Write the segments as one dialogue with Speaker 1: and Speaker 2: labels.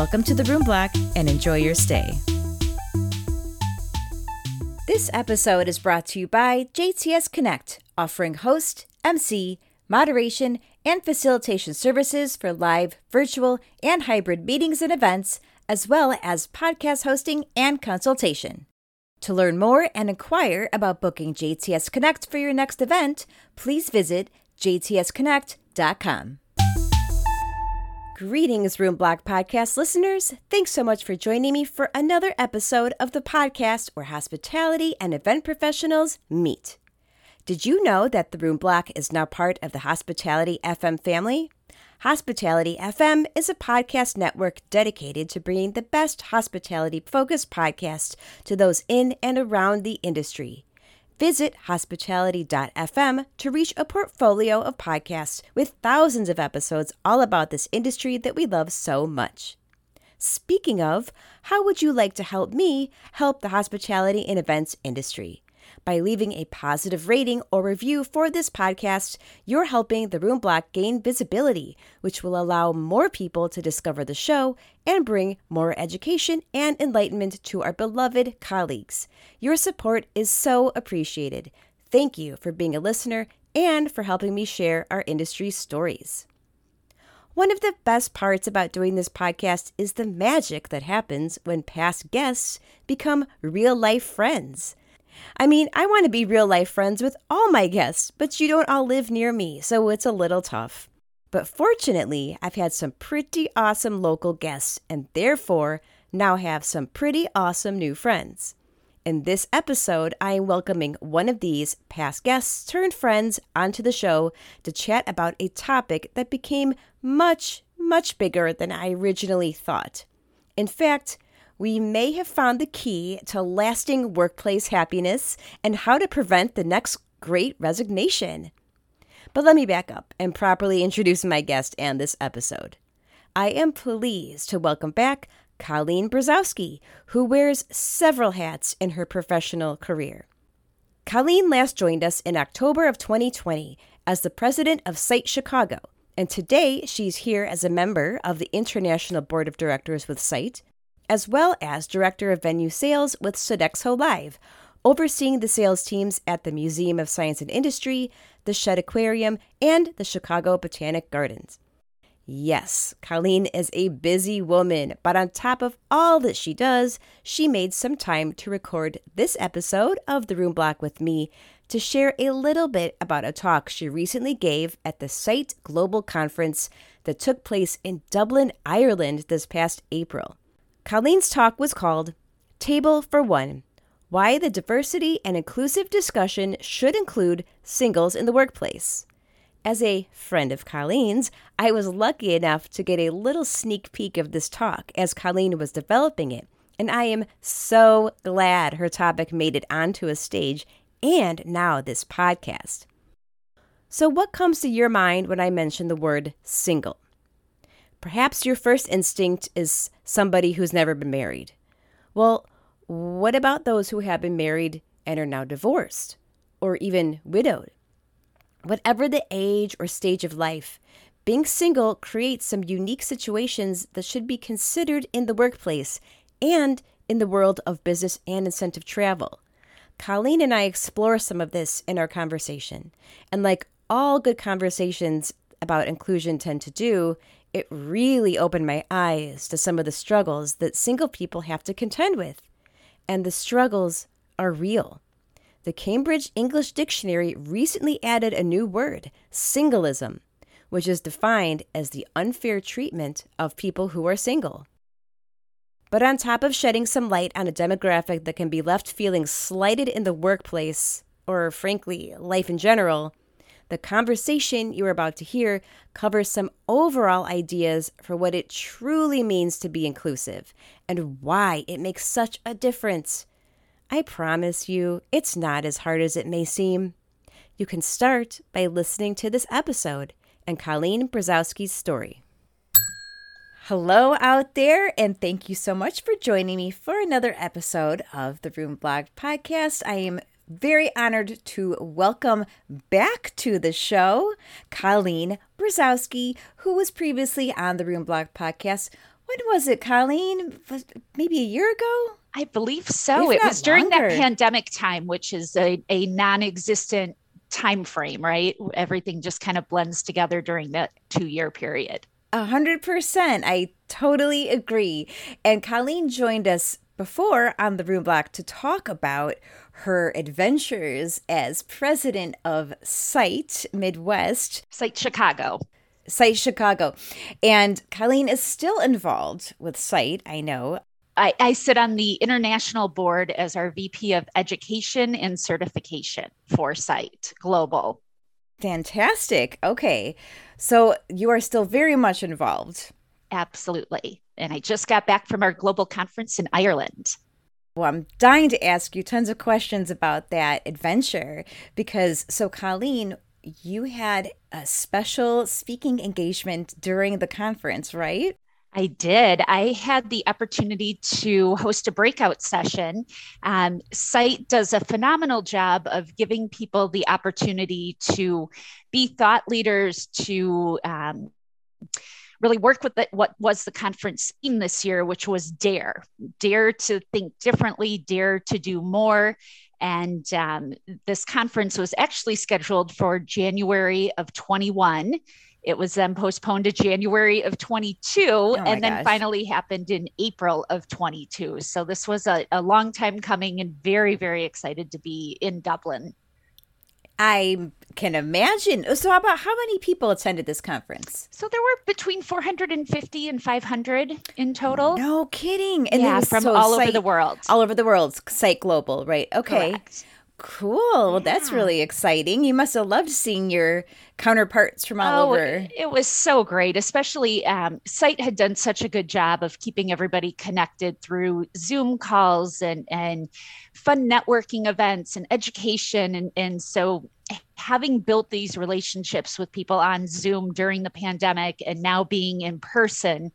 Speaker 1: Welcome to the Room Block and enjoy your stay. This episode is brought to you by JTS Connect, offering host, MC, moderation, and facilitation services for live, virtual, and hybrid meetings and events, as well as podcast hosting and consultation. To learn more and inquire about booking JTS Connect for your next event, please visit jtsconnect.com. Greetings, Room Block Podcast listeners. Thanks so much for joining me for another episode of the podcast where hospitality and event professionals meet. Did you know that the Room Block is now part of the Hospitality FM family? Hospitality FM is a podcast network dedicated to bringing the best hospitality focused podcasts to those in and around the industry. Visit hospitality.fm to reach a portfolio of podcasts with thousands of episodes all about this industry that we love so much. Speaking of, how would you like to help me help the hospitality and events industry? By leaving a positive rating or review for this podcast, you're helping the Room Block gain visibility, which will allow more people to discover the show and bring more education and enlightenment to our beloved colleagues. Your support is so appreciated. Thank you for being a listener and for helping me share our industry stories. One of the best parts about doing this podcast is the magic that happens when past guests become real life friends. I mean, I want to be real life friends with all my guests, but you don't all live near me, so it's a little tough. But fortunately, I've had some pretty awesome local guests and therefore now have some pretty awesome new friends. In this episode, I am welcoming one of these past guests turned friends onto the show to chat about a topic that became much, much bigger than I originally thought. In fact, we may have found the key to lasting workplace happiness and how to prevent the next great resignation. But let me back up and properly introduce my guest and this episode. I am pleased to welcome back Colleen Brzozowski, who wears several hats in her professional career. Colleen last joined us in October of 2020 as the president of Site Chicago, and today she's here as a member of the International Board of Directors with Site, as well as Director of Venue Sales with Sodexo Live, overseeing the sales teams at the Museum of Science and Industry, the Shedd Aquarium, and the Chicago Botanic Gardens. Yes, Colleen is a busy woman, but on top of all that she does, she made some time to record this episode of The Room Block with me to share a little bit about a talk she recently gave at the Site Global Conference that took place in Dublin, Ireland this past April. Colleen's talk was called Table for One Why the Diversity and Inclusive Discussion Should Include Singles in the Workplace. As a friend of Colleen's, I was lucky enough to get a little sneak peek of this talk as Colleen was developing it, and I am so glad her topic made it onto a stage and now this podcast. So, what comes to your mind when I mention the word single? Perhaps your first instinct is somebody who's never been married. Well, what about those who have been married and are now divorced or even widowed? Whatever the age or stage of life, being single creates some unique situations that should be considered in the workplace and in the world of business and incentive travel. Colleen and I explore some of this in our conversation. And like all good conversations about inclusion tend to do, it really opened my eyes to some of the struggles that single people have to contend with. And the struggles are real. The Cambridge English Dictionary recently added a new word, singleism, which is defined as the unfair treatment of people who are single. But on top of shedding some light on a demographic that can be left feeling slighted in the workplace, or frankly, life in general, The conversation you're about to hear covers some overall ideas for what it truly means to be inclusive and why it makes such a difference. I promise you, it's not as hard as it may seem. You can start by listening to this episode and Colleen Brzozowski's story. Hello out there, and thank you so much for joining me for another episode of the Room Block podcast. I am very honored to welcome back to the show Colleen Brzozowski, who was previously on the Room Block podcast. When was it, Colleen? Maybe a year ago?
Speaker 2: I believe so. It was during longer. that pandemic time, which is a, a non existent time frame, right? Everything just kind of blends together during that two year period.
Speaker 1: A hundred percent. I totally agree. And Colleen joined us before on the room block to talk about her adventures as president of Site Midwest.
Speaker 2: Site Chicago.
Speaker 1: Site Chicago. And Colleen is still involved with Site, I know.
Speaker 2: I, I, sit on the international board as our VP of Education and Certification for Site Global.
Speaker 1: Fantastic. Okay. So you are still very much involved.
Speaker 2: Absolutely. And I just got back from our global conference in Ireland.
Speaker 1: Well, I'm dying to ask you tons of questions about that adventure because, so Colleen, you had a special speaking engagement during the conference, right?
Speaker 2: I did. I had the opportunity to host a breakout session. Um, Site does a phenomenal job of giving people the opportunity to be thought leaders, to um, really work with the, what was the conference theme this year, which was dare, dare to think differently, dare to do more. And um, this conference was actually scheduled for January of 21. It was then postponed to January of 22 oh and then gosh. finally happened in April of 22. So this was a, a long time coming and very, very excited to be in Dublin.
Speaker 1: I can imagine. So, about how many people attended this conference?
Speaker 2: So, there were between 450 and 500 in total.
Speaker 1: No kidding.
Speaker 2: And yeah, from so all over the world.
Speaker 1: All over the world. Site Global, right? Okay. Correct. Cool. Well, that's really exciting. You must have loved seeing your counterparts from all oh, over.
Speaker 2: It was so great, especially um, Site had done such a good job of keeping everybody connected through Zoom calls and and fun networking events and education, and and so having built these relationships with people on Zoom during the pandemic and now being in person,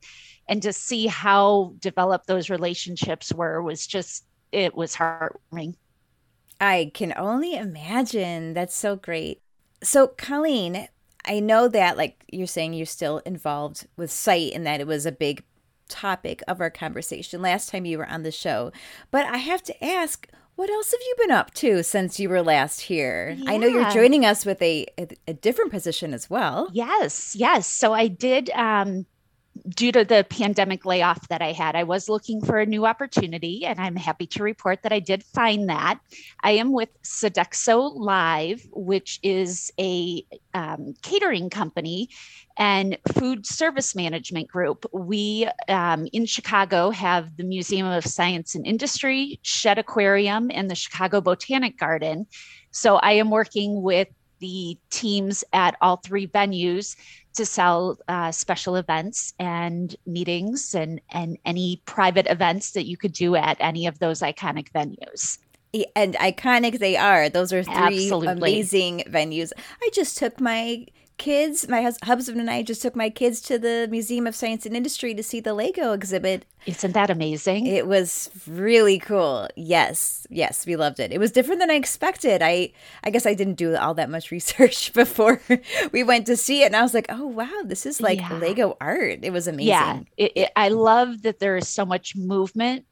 Speaker 2: and to see how developed those relationships were was just it was heartwarming.
Speaker 1: I can only imagine. That's so great. So, Colleen, I know that, like you're saying, you're still involved with Site and that it was a big topic of our conversation last time you were on the show. But I have to ask, what else have you been up to since you were last here? Yeah. I know you're joining us with a, a, a different position as well.
Speaker 2: Yes, yes. So I did um, due to the pandemic layoff that I had, I was looking for a new opportunity, and I'm happy to report that I did find that. I am with Sodexo Live, which is a um, catering company and food service management group. We um, in Chicago have the Museum of Science and Industry, Shedd Aquarium, and the Chicago Botanic Garden. So I am working with the teams at all three venues to sell uh, special events and meetings and and any private events that you could do at any of those iconic venues.
Speaker 1: And iconic they are. Those are three Absolutely. amazing venues. I just took my kids, my husband and I just took my kids to the Museum of Science and Industry to see the Lego exhibit.
Speaker 2: Isn't that amazing?
Speaker 1: It was really cool. Yes, yes, we loved it. It was different than I expected. I I guess I didn't do all that much research before we went to see it, and I was like, oh wow, this is like yeah. Lego art. It was amazing. Yeah,
Speaker 2: it, it, I love that there is so much movement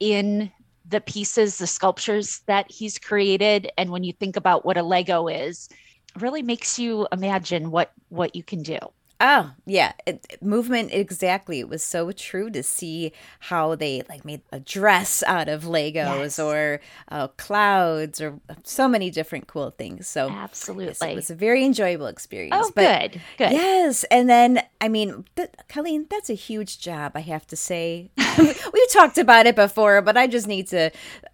Speaker 2: in the pieces, the sculptures that he's created, and when you think about what a Lego is really makes you imagine what what you can do.
Speaker 1: Oh, yeah. It, movement, exactly. It was so true to see how they like made a dress out of Legos yes. or uh, clouds or so many different cool things. So,
Speaker 2: absolutely.
Speaker 1: Yes, it was a very enjoyable experience.
Speaker 2: Oh, but, good. Good.
Speaker 1: Yes. And then, I mean, th- Colleen, that's a huge job, I have to say. We've talked about it before, but I just need to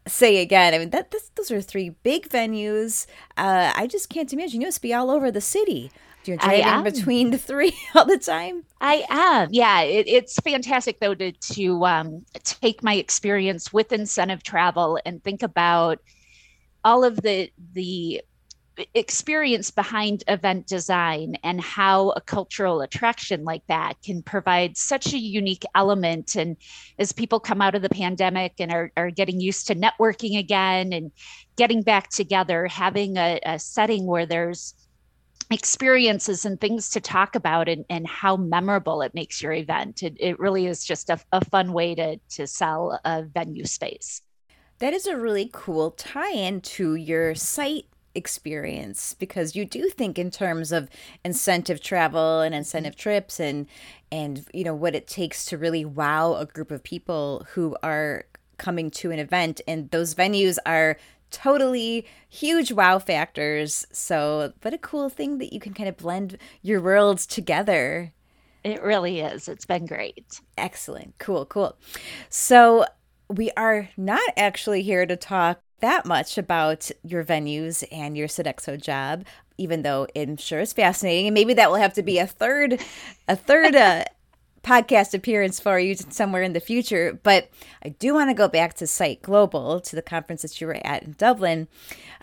Speaker 1: say again. I mean, that this, those are three big venues. Uh, I just can't imagine. You must be all over the city. You're driving between the three all the time.
Speaker 2: I am. Yeah, it, it's fantastic though to to um, take my experience with incentive travel and think about all of the the experience behind event design and how a cultural attraction like that can provide such a unique element and as people come out of the pandemic and are, are getting used to networking again and getting back together having a, a setting where there's experiences and things to talk about and, and how memorable it makes your event. It, it really is just a, a fun way to, to sell a venue space.
Speaker 1: That is a really cool tie in to your site experience because you do think in terms of incentive travel and incentive trips and and you know what it takes to really wow a group of people who are coming to an event and those venues are totally huge wow factors. So, what a cool thing that you can kind of blend your worlds together.
Speaker 2: It really is. It's been great.
Speaker 1: Excellent. Cool, cool. So, we are not actually here to talk that much about your venues and your Sodexo job, even though I'm sure it's fascinating. And maybe that will have to be a third, a third uh, podcast appearance for you somewhere in the future. But I do want to go back to Site Global, to the conference that you were at in Dublin,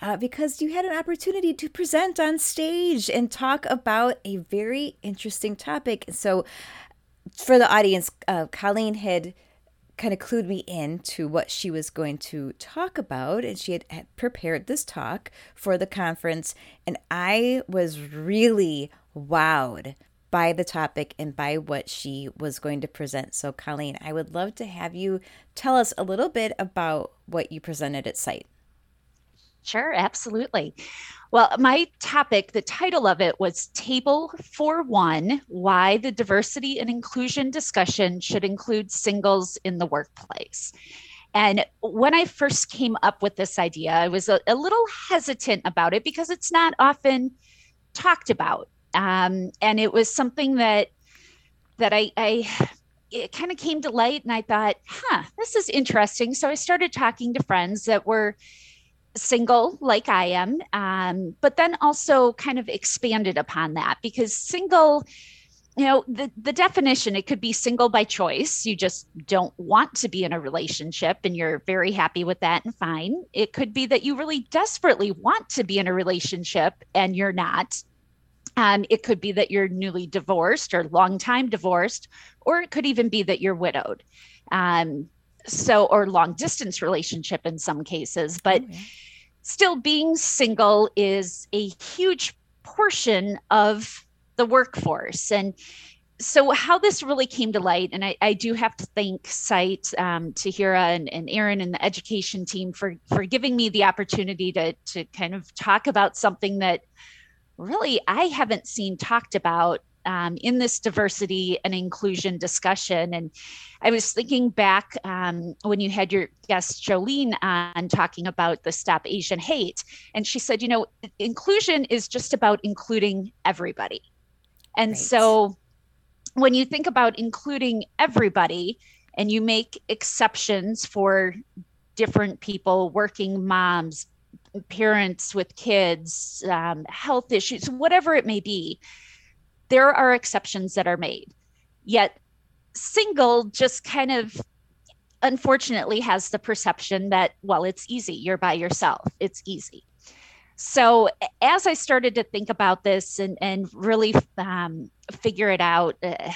Speaker 1: uh, because you had an opportunity to present on stage and talk about a very interesting topic. So, for the audience, uh, Colleen had kind of clued me in to what she was going to talk about and she had, had prepared this talk for the conference and i was really wowed by the topic and by what she was going to present. So, Colleen, I would love to have you tell us a little bit about what you presented at site.
Speaker 2: Sure, absolutely. Well, my topic, the title of it was Table for One Why the Diversity and Inclusion Discussion Should Include Singles in the Workplace. And when I first came up with this idea, I was a, a little hesitant about it because it's not often talked about um, and it was something that that I, I it kind of came to light and I thought, huh, this is interesting. So I started talking to friends that were single like I am, um, but then also kind of expanded upon that because single, you know, the, the definition, it could be single by choice. You just don't want to be in a relationship and you're very happy with that and fine. It could be that you really desperately want to be in a relationship and you're not. Um, it could be that you're newly divorced or long time divorced, or it could even be that you're widowed. Um, so, or long distance relationship in some cases. But oh, still, being single is a huge portion of the workforce. And so how this really came to light, and I, I do have to thank Site, um, Tahira and, and Aaron and the education team for for giving me the opportunity to to kind of talk about something that really I haven't seen talked about um, in this diversity and inclusion discussion. And I was thinking back um, when you had your guest Jolene on talking about the Stop Asian Hate. And she said, you know, inclusion is just about including everybody. And right. so when you think about including everybody and you make exceptions for different people, working moms, parents with kids, um, health issues, whatever it may be, there are exceptions that are made. Yet, single just kind of unfortunately has the perception that, well, it's easy. You're by yourself, it's easy. So, as I started to think about this and, and really um, figure it out, uh,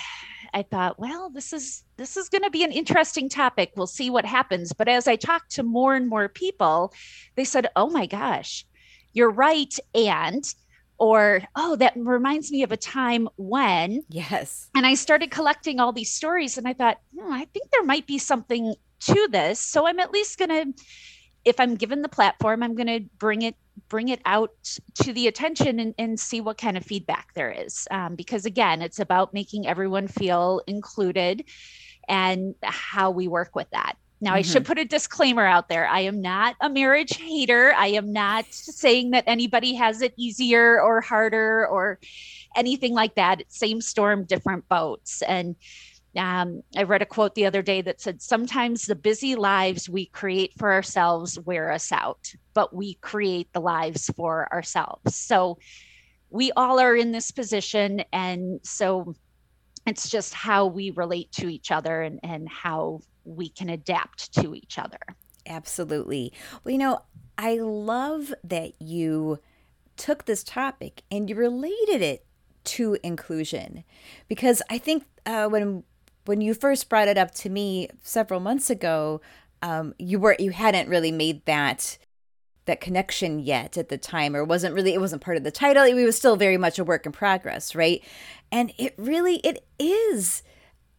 Speaker 2: I thought, well, this is this is going to be an interesting topic. We'll see what happens. But as I talked to more and more people, they said, "Oh my gosh, you're right." And or oh that reminds me of a time when
Speaker 1: yes
Speaker 2: and i started collecting all these stories and i thought hmm, i think there might be something to this so i'm at least going to if i'm given the platform i'm going to bring it bring it out to the attention and, and see what kind of feedback there is. Um, because again, it's about making everyone feel included and how we work with that. Now, mm-hmm. I should mm-hmm. put a disclaimer out there. I am not a marriage hater. I am not saying that anybody has it easier or harder or anything like that. Same storm, different boats. And um, I read a quote the other day that said, Sometimes the busy lives we create for ourselves wear us out, but we create the lives for ourselves. So we all are in this position. And so it's just how we relate to each other and, and how we can adapt to each other.
Speaker 1: Absolutely. Well, you know, I love that you took this topic and you related it to inclusion because I think uh, when when you first brought it up to me several months ago, um, you were you hadn't really made that that connection yet at the time, or wasn't really it wasn't part of the title. It was still very much a work in progress, right? And it really it is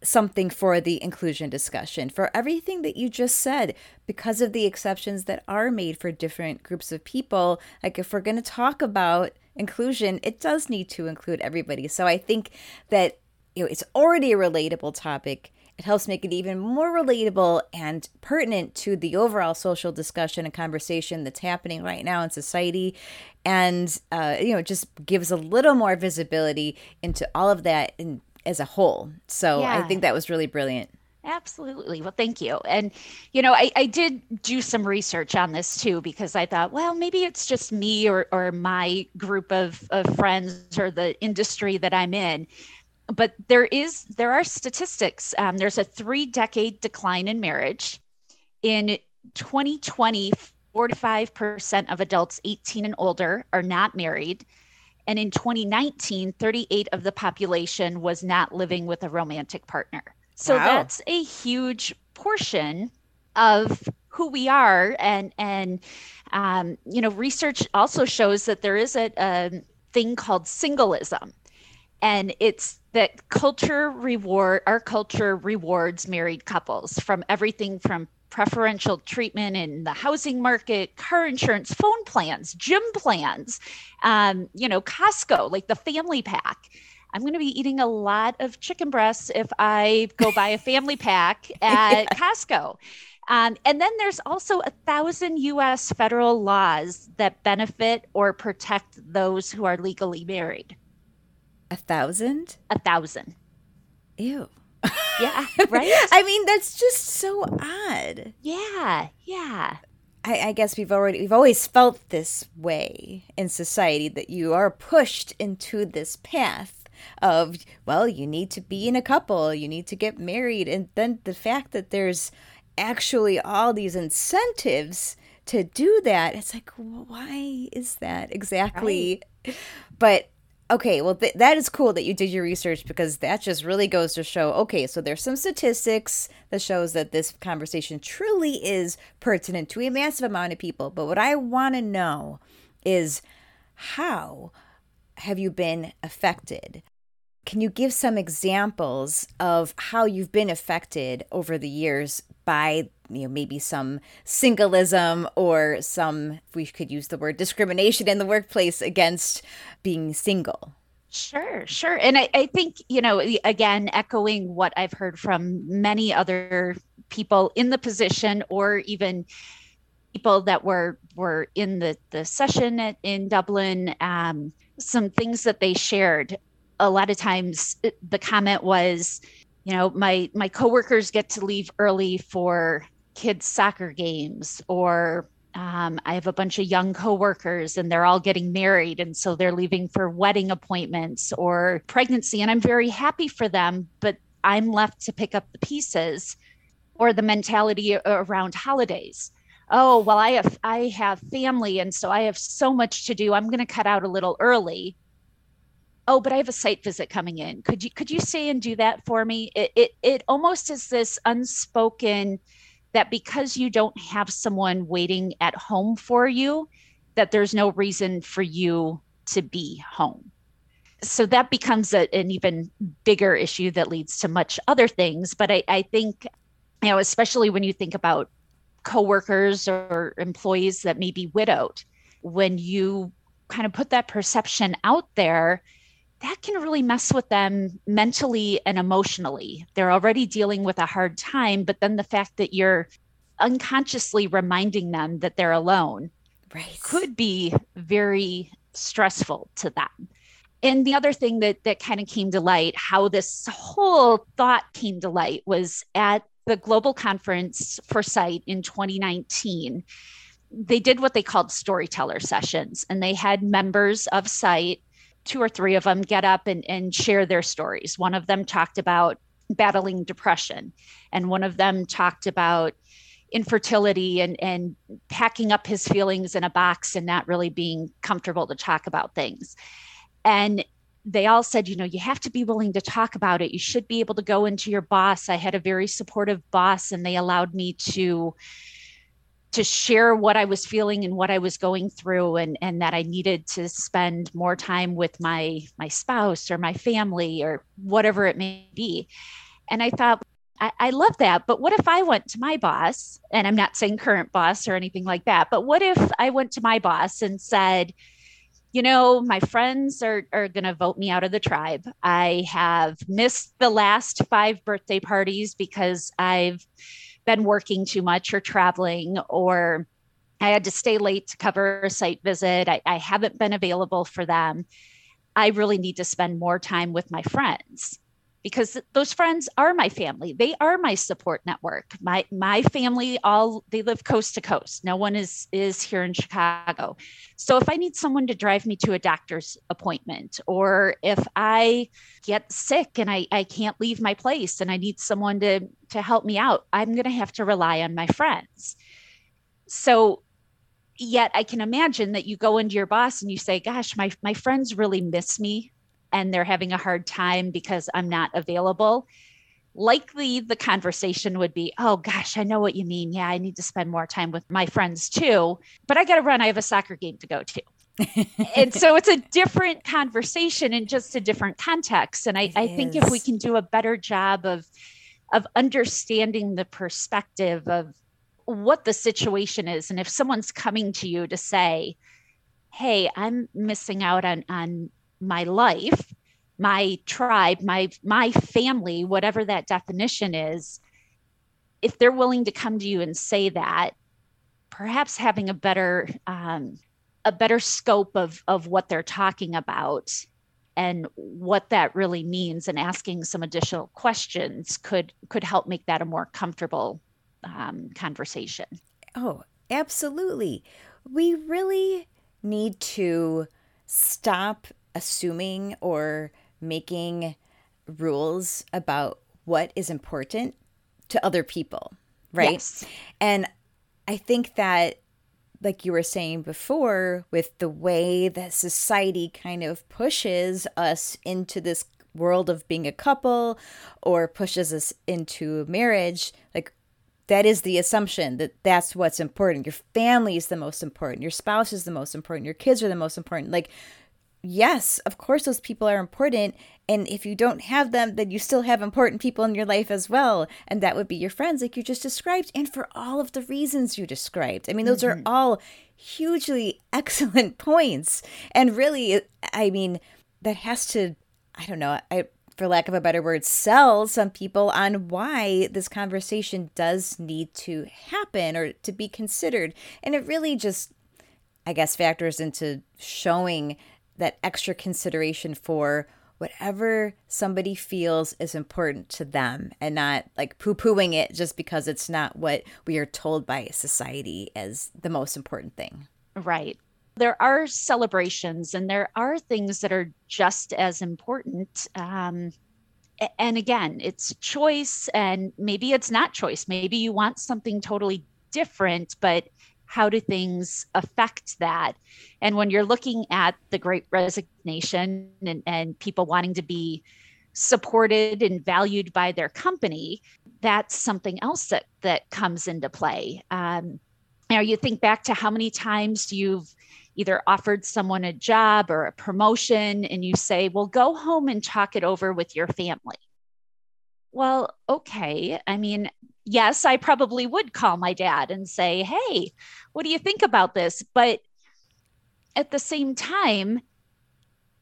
Speaker 1: something for the inclusion discussion for everything that you just said because of the exceptions that are made for different groups of people like if we're going to talk about inclusion it does need to include everybody so i think that you know, it's already a relatable topic. It helps make it even more relatable and pertinent to the overall social discussion and conversation that's happening right now in society. And, uh, you know, it just gives a little more visibility into all of that in, as a whole. So yeah. I think that was really brilliant.
Speaker 2: Absolutely. Well, thank you. And, you know, I, I did do some research on this too, because I thought, well, maybe it's just me or, or my group of, of friends or the industry that I'm in but there is there are statistics. Um, there's a three decade decline in marriage. In 2020, 45% of adults 18 and older are not married. And in 2019, 38 of the population was not living with a romantic partner. So wow. that's a huge portion of who we are. And and um, you know, research also shows that there is a, a thing called singleism, and it's that culture reward our culture rewards married couples from everything from preferential treatment in the housing market, car insurance, phone plans, gym plans, um, you know, Costco, like the family pack. I'm going to be eating a lot of chicken breasts if I go buy a family pack at Costco. Um, and then there's also a thousand US federal laws that benefit or protect those who are legally married.
Speaker 1: A thousand?
Speaker 2: A thousand.
Speaker 1: Ew.
Speaker 2: Yeah, right?
Speaker 1: I mean, that's just so odd.
Speaker 2: Yeah, yeah.
Speaker 1: I, I, guess we've already we've always felt this way in society that you are pushed into this path of well, you need to be in a couple, you need to get married, and then the fact that there's actually all these incentives to do that, it's like why is that exactly? Right. But Okay, well, th- that is cool that you did your research because that just really goes to show okay, so there's some statistics that shows that this conversation truly is pertinent to a massive amount of people. But what I want to know is how have you been affected? Can you give some examples of how you've been affected over the years by you know maybe some singleism or some we could use the word discrimination in the workplace against being single
Speaker 2: Sure, sure. And I, I, think, you know, again, echoing what I've heard from many other people in the position or even people that were were in the, the session at, in Dublin, um, some things that they shared. A lot of times the comment was, you know, my my coworkers get to leave early for kids' soccer games or um, I have a bunch of young coworkers and they're all getting married. And so they're leaving for wedding appointments or pregnancy. And I'm very happy for them, but I'm left to pick up the pieces or the mentality around holidays. Oh, well, I have I have family and so I have so much to do. I'm going to cut out a little early. Oh, but I have a site visit coming in. Could you could you stay and do that for me? It it, it almost is this unspoken that because you don't have someone waiting at home for you, that there's no reason for you to be home. So that becomes a, an even bigger issue that leads to much other things. But I, I think, you know, especially when you think about coworkers or employees that may be widowed, when you kind of put that perception out there, that can really mess with them mentally and emotionally. They're already dealing with a hard time, but then the fact that you're unconsciously reminding them that they're alone
Speaker 1: right.
Speaker 2: could be very stressful to them. And the other thing that that kind of came to light, how this whole thought came to light was at the global conference for Site in 2019 they did what they called storyteller sessions and they had members of Site two or three of them get up and, and share their stories. One of them talked about battling depression, and one of them talked about infertility and, and packing up his feelings in a box and not really being comfortable to talk about things. And they all said, you know, you have to be willing to talk about it. You should be able to go into your boss. I had a very supportive boss, and they allowed me to to share what I was feeling and what I was going through and and that I needed to spend more time with my my spouse or my family or whatever it may be. And I thought I, I love that. But what if I went to my boss, and I'm not saying current boss or anything like that, but what if I went to my boss and said, you know, my friends are, are going to vote me out of the tribe. I have missed the last five birthday parties because I've been working too much or traveling or I had to stay late to cover a site visit. I, I haven't been available for them. I really need to spend more time with my friends because those friends are my family. They are my support network. My my family all they live coast to coast. No one is is here in chicago. So if i need someone to drive me to a doctor's appointment or if i get sick and i i can't leave my place and i need someone to to help me out i'm going to have to rely on my friends. So yet i can imagine that you go into your boss and you say gosh my my friends really miss me and they're having a hard time because I'm not available, likely the conversation would be, oh gosh, I know what you mean. Yeah, I need to spend more time with my friends too, but I got to run. I have a soccer game to go to. and so it's a different conversation in just a different context. And I, I think if we can do a better job of of understanding the perspective of what the situation is, and if someone's coming to you to say, "Hey, I'm missing out on on my life, my tribe, my my family, whatever that definition is, if they're willing to come to you and say that, perhaps having a better um, a better scope of of what they're talking about and what that really means and asking some additional questions could could help make that a more comfortable um, conversation.
Speaker 1: Oh absolutely. We really need to stop assuming or making rules about what is important to other people, right?
Speaker 2: Yes.
Speaker 1: And I think that like you were saying before with the way that society kind of pushes us into this world of being a couple or pushes us into marriage like that is the assumption that that's what's important your family is the most important your spouse is the most important your kids are the most important like yes, of course, those people are important. And if you don't have them, then you still have important people in your life as well. And that would be your friends, like you just described, and for all of the reasons you described. I mean, those mm-hmm. are all hugely excellent points. And really, I mean, that has to, I don't know, I, for lack of a better word, sell some people on why this conversation does need to happen or to be considered. And it really just, I guess, factors into showing that extra consideration for whatever somebody feels is important to them and not like poo pooing it just because it's not what we are told by society as the most important thing.
Speaker 2: Right. There are celebrations and there are things that are just as important. Um, and again, it's choice, and maybe it's not choice. Maybe you want something totally different, but how do things affect that? And when you're looking at the great resignation and, and people wanting to be supported and valued by their company that's something else that that comes into play. Um, know you think back to how many times you've either offered someone a job or a promotion and you say well go home and talk it over with your family. Well okay. I mean yes, I probably would call my dad and say, Hey, what do you think about this? But at the same time,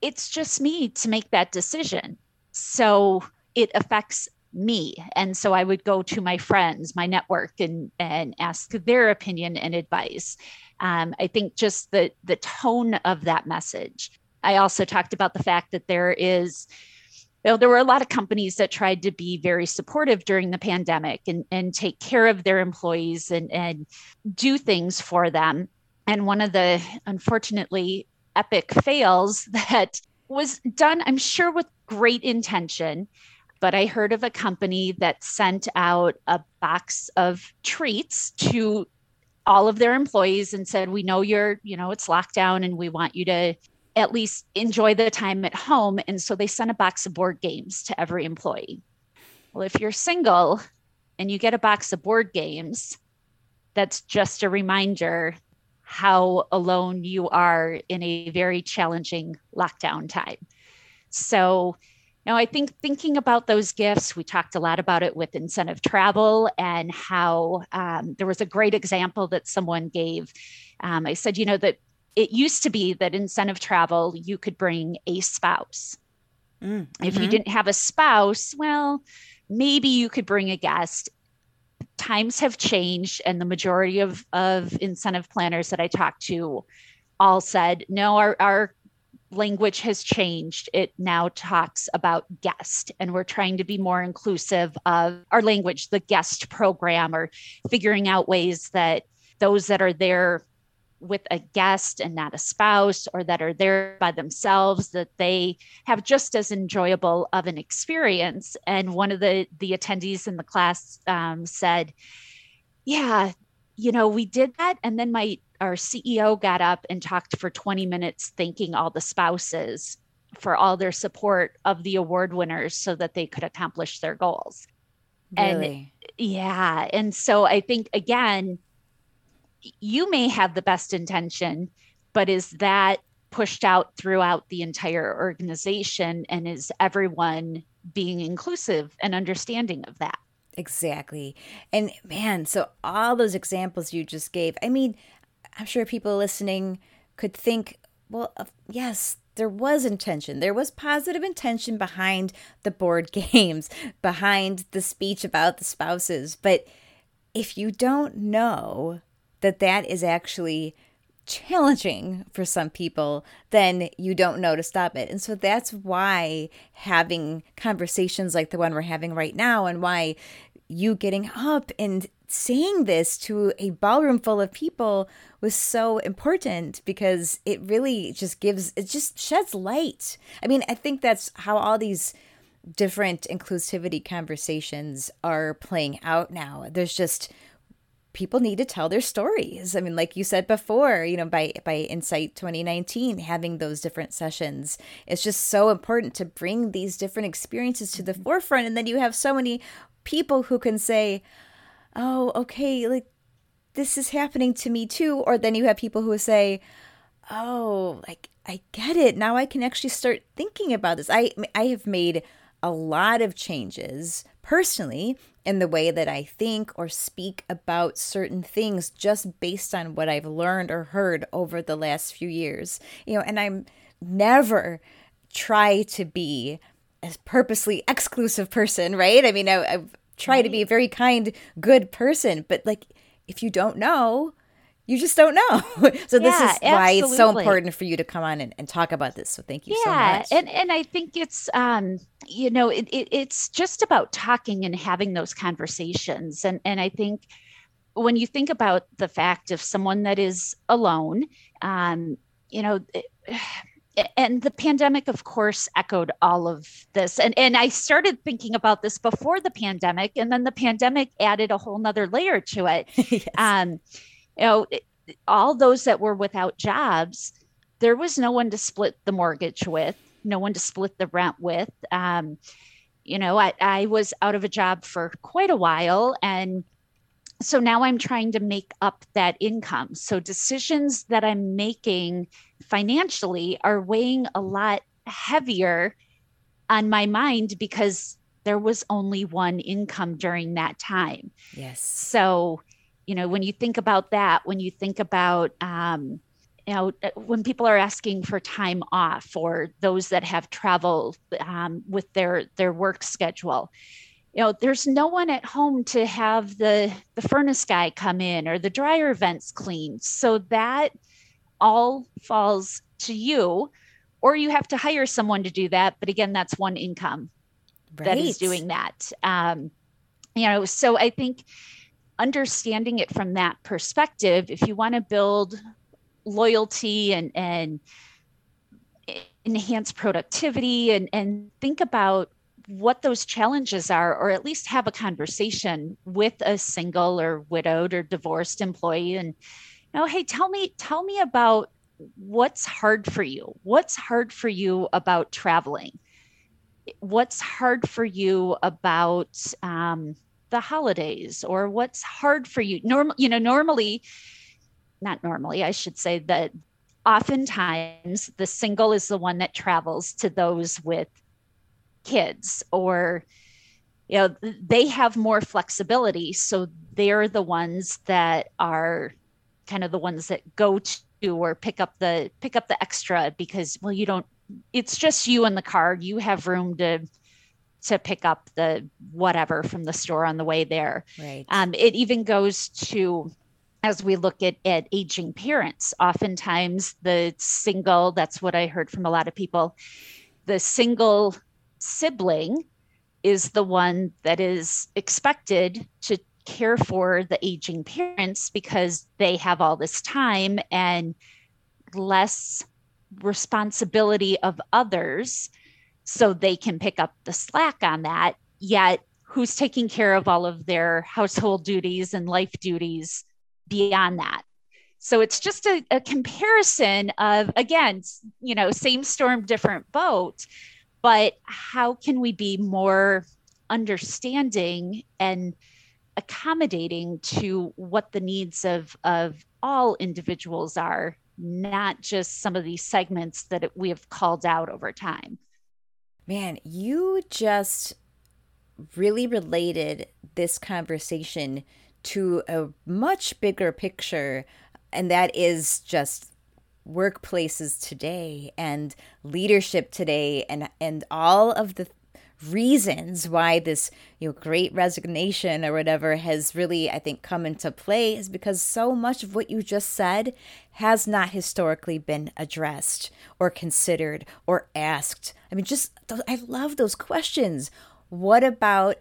Speaker 2: it's just me to make that decision. So it affects me. And so I would go to my friends, my network, and and ask their opinion and advice. Um, I think just the the tone of that message. I also talked about the fact that there is you know, there were a lot of companies that tried to be very supportive during the pandemic and, and take care of their employees and, and do things for them. And one of the unfortunately epic fails that was done, I'm sure, with great intention. But I heard of a company that sent out a box of treats to all of their employees and said, We know you're, you know, it's lockdown and we want you to at least enjoy the time at home. And so they sent a box of board games to every employee. Well, if you're single and you get a box of board games, that's just a reminder how alone you are in a very challenging lockdown time. So, now I think thinking about those gifts, we talked a lot about it with incentive travel and how um, there was a great example that someone gave. Um, I said, you know, that it used to be that incentive travel, you could bring a spouse. Mm, mm-hmm. If you mm-hmm. didn't have a spouse, well, maybe you could bring a guest times have changed and the majority of, of incentive planners that i talked to all said no our, our language has changed it now talks about guest and we're trying to be more inclusive of our language the guest program or figuring out ways that those that are there with a guest and not a spouse or that are there by themselves that they have just as enjoyable of an experience. And one of the the attendees in the class um, said yeah you know we did that. And then my our ceo got up and talked for 20 minutes thanking all the spouses for all their support of the award winners so that they could accomplish their goals.
Speaker 1: Really?
Speaker 2: and yeah. And so i think again you may have the best intention, but is that pushed out throughout the entire organization? And is everyone being inclusive and understanding of that?
Speaker 1: Exactly. And man, so all those examples you just gave, I mean, I'm sure people listening could think, well, yes, there was intention. There was positive intention behind the board games, behind the speech about the spouses. But if you don't know that that is actually challenging for some people, then you don't know to stop it. And so that's why having conversations like the one we're having right now and why you getting up and saying this to a ballroom full of people was so important because it really just gives it just sheds light. I mean, I think that's how all these different inclusivity conversations are playing out now. There's just people need to tell their stories. I mean, like you said before, you know, by by Insight 2019, having those different sessions, it's just so important to bring these different experiences to the mm-hmm. forefront. And then you have so many people who can say, "Oh, okay, like this is happening to me too," or then you have people who say, "Oh, like I get it now. I can actually start thinking about this." I I have made a lot of changes personally in the way that I think or speak about certain things just based on what I've learned or heard over the last few years. You know, and I'm never try to be a purposely exclusive person, right? I mean, I, I try right. to be a very kind, good person, but like if you don't know, you just don't know. so this yeah, is why absolutely. it's so important for you to come on and, and talk about this. So thank you
Speaker 2: yeah,
Speaker 1: so
Speaker 2: much. Yeah. And and I think it's um, you know, it, it, it's just about talking and having those conversations. And and I think when you think about the fact of someone that is alone, um, you know, and the pandemic of course echoed all of this and and i started thinking about this before the pandemic and then the pandemic added a whole nother layer to it yes. um you know, all those that were without jobs, there was no one to split the mortgage with, no one to split the rent with. Um, you know, I, I was out of a job for quite a while. And so now I'm trying to make up that income. So decisions that I'm making financially are weighing a lot heavier on my mind because there was only one income during that time.
Speaker 1: Yes.
Speaker 2: So you know when you think about that when you think about um, you know when people are asking for time off or those that have travel um, with their their work schedule you know there's no one at home to have the the furnace guy come in or the dryer vents cleaned. So that all falls to you or you have to hire someone to do that. But again that's one income right. that is doing that. Um, you know so i think understanding it from that perspective if you want to build loyalty and and enhance productivity and and think about what those challenges are or at least have a conversation with a single or widowed or divorced employee and you know hey tell me tell me about what's hard for you. What's hard for you about traveling? What's hard for you about um, the holidays or what's hard for you. Normal you know normally not normally i should say that oftentimes the single is the one that travels to those with kids or you know they have more flexibility. So they're the ones that are kind of the ones that go to or pick up the pick up the extra because well you don't it's just you in the car. You have room to to pick up the whatever from the store on the way there.
Speaker 1: Right.
Speaker 2: Um, it even goes to as we look at, at aging parents oftentimes the single that's what i heard from a lot of people the single sibling is the one that is expected to care for the aging parents because they have all this time and less responsibility of others so they can pick up the slack on that. Yet who's taking care of all of their household duties and life duties beyond that? So it's just a, a comparison of again you know same storm different boat but how can we be more understanding and accommodating to what the needs of of all individuals are not just some of these segments that we have called out over time
Speaker 1: man you just really related this conversation to a much bigger picture and that is just workplaces today and leadership today and and all of the reasons why this you know great resignation or whatever has really i think come into play is because so much of what you just said has not historically been addressed or considered or asked i mean just i love those questions what about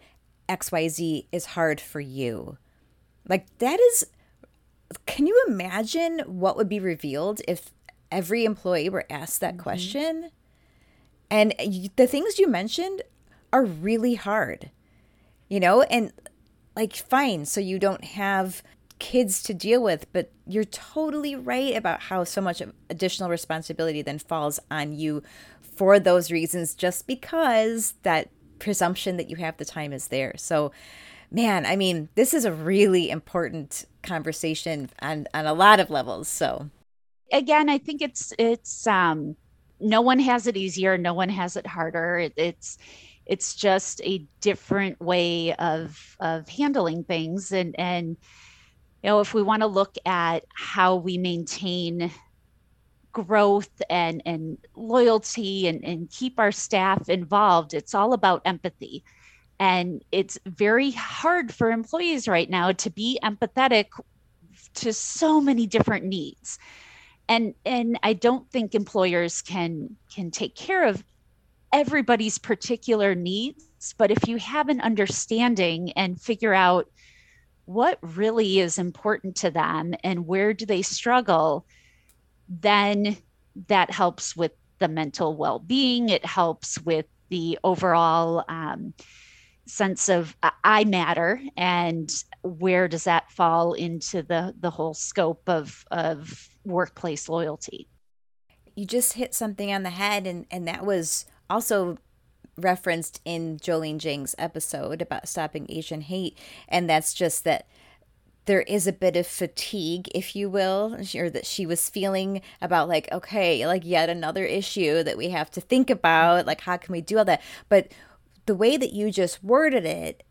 Speaker 1: xyz is hard for you like that is can you imagine what would be revealed if every employee were asked that mm-hmm. question? And the things you mentioned are really hard, you know, and like, fine, so you don't have kids to deal with, but you're totally right about how so much additional responsibility then falls on you for those reasons, just because that presumption that you have the time is there. So, man, I mean, this is a really important conversation on on a lot of levels. So
Speaker 2: again, I think it's it's um no one has it easier, no one has it harder. It, it's it's just a different way of of handling things and and you know if we want to look at how we maintain growth and and loyalty and and keep our staff involved it's all about empathy and it's very hard for employees right now to be empathetic to so many different needs. And and I don't think employers can can take care of everybody's particular needs, but if you have an understanding and figure out what really is important to them and where do they struggle, then that helps with the mental well-being. It helps with the overall um, sense of I matter and where does that fall into the the whole scope of of workplace loyalty.
Speaker 1: You just hit something on the head and and that was also referenced in Jolene Jing's episode about stopping Asian hate and that's just that there is a bit of fatigue, if you will, or that she was feeling about like, okay, like yet another issue that we have to think about. Like, how can we do all that? But the way that you just worded it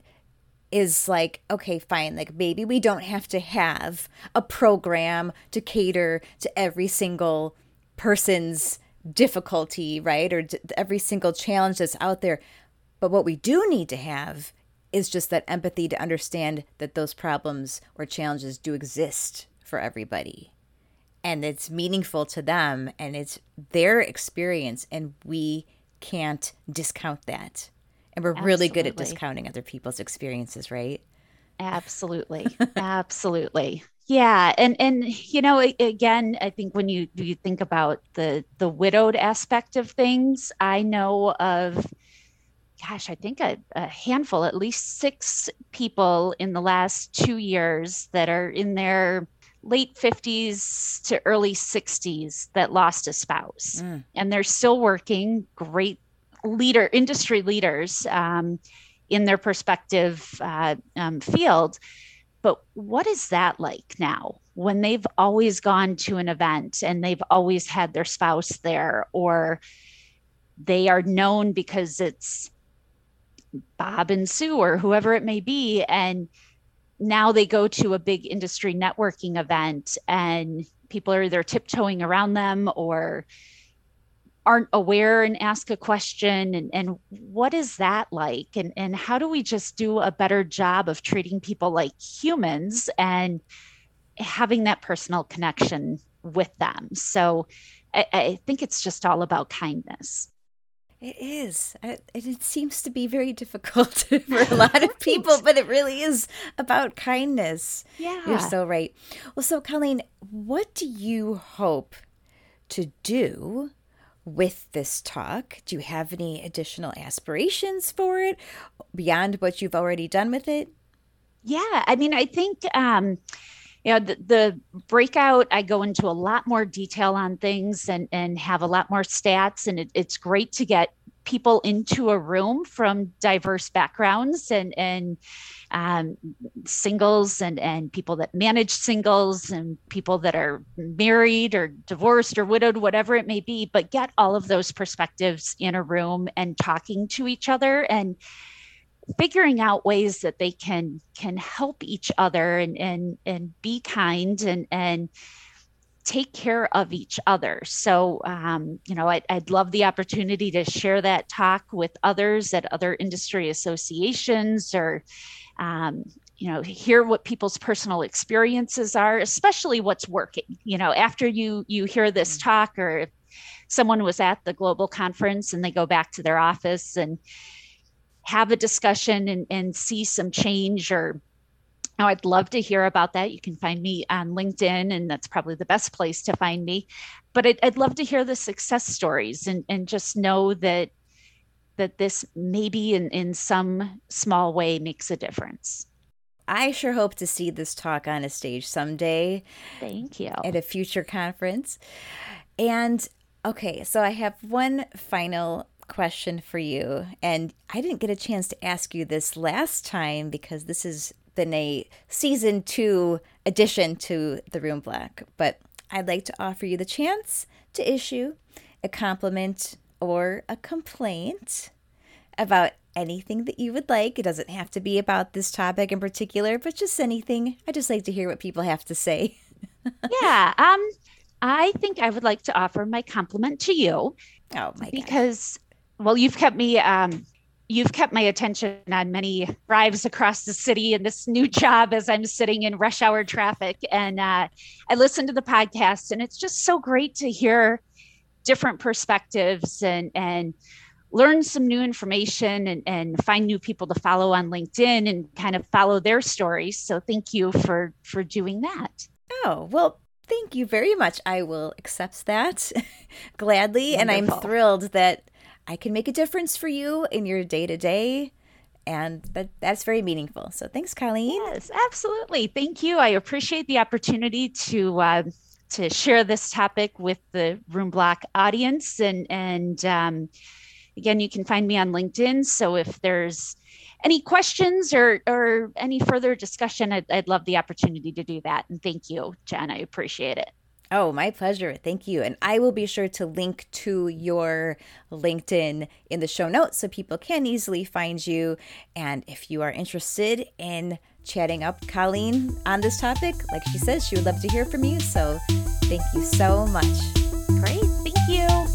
Speaker 1: is like, okay, fine, like maybe we don't have to have a program to cater to every single person's difficulty, right? Or every single challenge that's out there. But what we do need to have is just that empathy to understand that those problems or challenges do exist for everybody. And it's meaningful to them and it's their experience, and we can't discount that. And we're Absolutely. really good at discounting other people's experiences, right?
Speaker 2: Absolutely. Absolutely. Yeah, and and you know, again, I think when you you think about the the widowed aspect of things, I know of gosh, I think a, a, handful, at least six people in the last two years that are in their late 50s to early 60s that lost a spouse. Mm. And they're still working, great leader, industry leaders um, in their perspective uh, um, field. But what is that like now when they've always gone to an event and they've always had their spouse there, or they are known because it's Bob and Sue or whoever it may be. And now they go to a big industry networking event and people are either tiptoeing around them or aren't aware and ask a question and, and what is that like and, and how do we just do a better job of treating people like humans and having that personal connection with them so I, I think it's just all about kindness
Speaker 1: it is. It, it seems to be very difficult for a lot of people, but it really is about kindness.
Speaker 2: Yeah.
Speaker 1: You're so right. Well, so Colleen, what do you hope to do with this talk? Do you have any additional aspirations for it beyond what you've already done with it?
Speaker 2: Yeah. I mean, I think. Um, you know the, the, breakout i go into a lot more detail on things and and have a lot more stats and it, it's great to get people into a room from diverse backgrounds and and um, singles and and people that manage singles and people that are married or divorced or widowed whatever it may be. But get all of those perspectives in a room and talking to each other and figuring out ways that they can can help each other and and and be kind and and take care of each other so um, you know I'd, I'd love the opportunity to share that talk with others at other industry associations or um, you know hear what people's personal experiences are especially what's working you know after you you hear this mm-hmm. talk or if someone was at the global conference and they go back to their office and have a discussion and, and see some change or now I'd love to hear about that. You can find me on LinkedIn, and that's probably the best place to find me. But I'd, I'd love to hear the success stories and, and just know that that this maybe in, in some small way makes a difference.
Speaker 1: I sure hope to see this talk on a stage someday.
Speaker 2: Thank you.
Speaker 1: At a future conference. And okay, so I have one final question for you. And I didn't get a chance to ask you this last time because this has been a season two addition to The Room Block. But I'd like to offer you the chance to issue a compliment or a complaint about anything that you would like. It doesn't have to be about this topic in particular, but just anything. I just like to hear what people have to say.
Speaker 2: yeah. Um I think I would like to offer my compliment to you.
Speaker 1: Oh my
Speaker 2: because well, you've kept me um, you've kept my attention on many drives across the city in this new job as I'm sitting in rush hour traffic. And uh, I listen to the podcast, and it's just so great to hear different perspectives and and learn some new information and, and find new people to follow on LinkedIn and kind of follow their stories. So thank you for for doing that.
Speaker 1: Oh, well, thank you very much. I will accept that gladly. Wonderful. And I'm thrilled that I can make a difference for you in your day to day. And that, that's very meaningful. So thanks, Colleen.
Speaker 2: Yes, absolutely. Thank you. I appreciate the opportunity to uh, to share this topic with the Room Block audience. And and um, again, you can find me on LinkedIn. So if there's any questions or or any further discussion, I'd, I'd love the opportunity to do that. And thank you, Jen. I appreciate it.
Speaker 1: Oh, my pleasure. Thank you. And I will be sure to link to your LinkedIn in the show notes so people can easily find you. And if you are interested in chatting up Colleen on this topic, like she says, she would love to hear from you. So thank you so much.
Speaker 2: Great. Thank you.